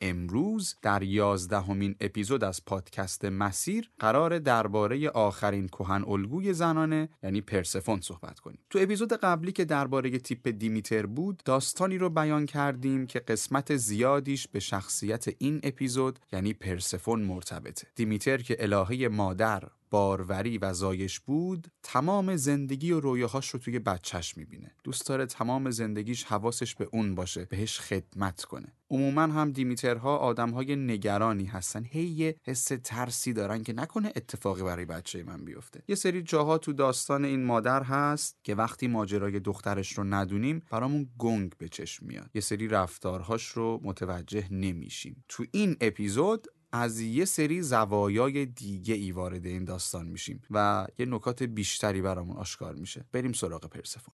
امروز در یازدهمین اپیزود از پادکست مسیر قرار درباره آخرین کهن الگوی زنانه یعنی پرسفون صحبت کنیم. تو اپیزود قبلی که درباره تیپ دیمیتر بود داستانی رو بیان کردیم که قسمت زیادیش به شخصیت این اپیزود یعنی پرسفون مرتبطه. دیمیتر که الهه مادر باروری و زایش بود تمام زندگی و رویاهاش رو توی بچهش می‌بینه. دوست داره تمام زندگیش حواسش به اون باشه بهش خدمت کنه. عموما هم دیمیترها آدمهای نگرانی هستن. هی یه حس ترسی دارن که نکنه اتفاقی برای بچه من بیفته. یه سری جاها تو داستان این مادر هست که وقتی ماجرای دخترش رو ندونیم برامون گنگ به چشم میاد. یه سری رفتارهاش رو متوجه نمیشیم. تو این اپیزود از یه سری زوایای دیگه ای وارد این داستان میشیم و یه نکات بیشتری برامون آشکار میشه. بریم سراغ پرسفون.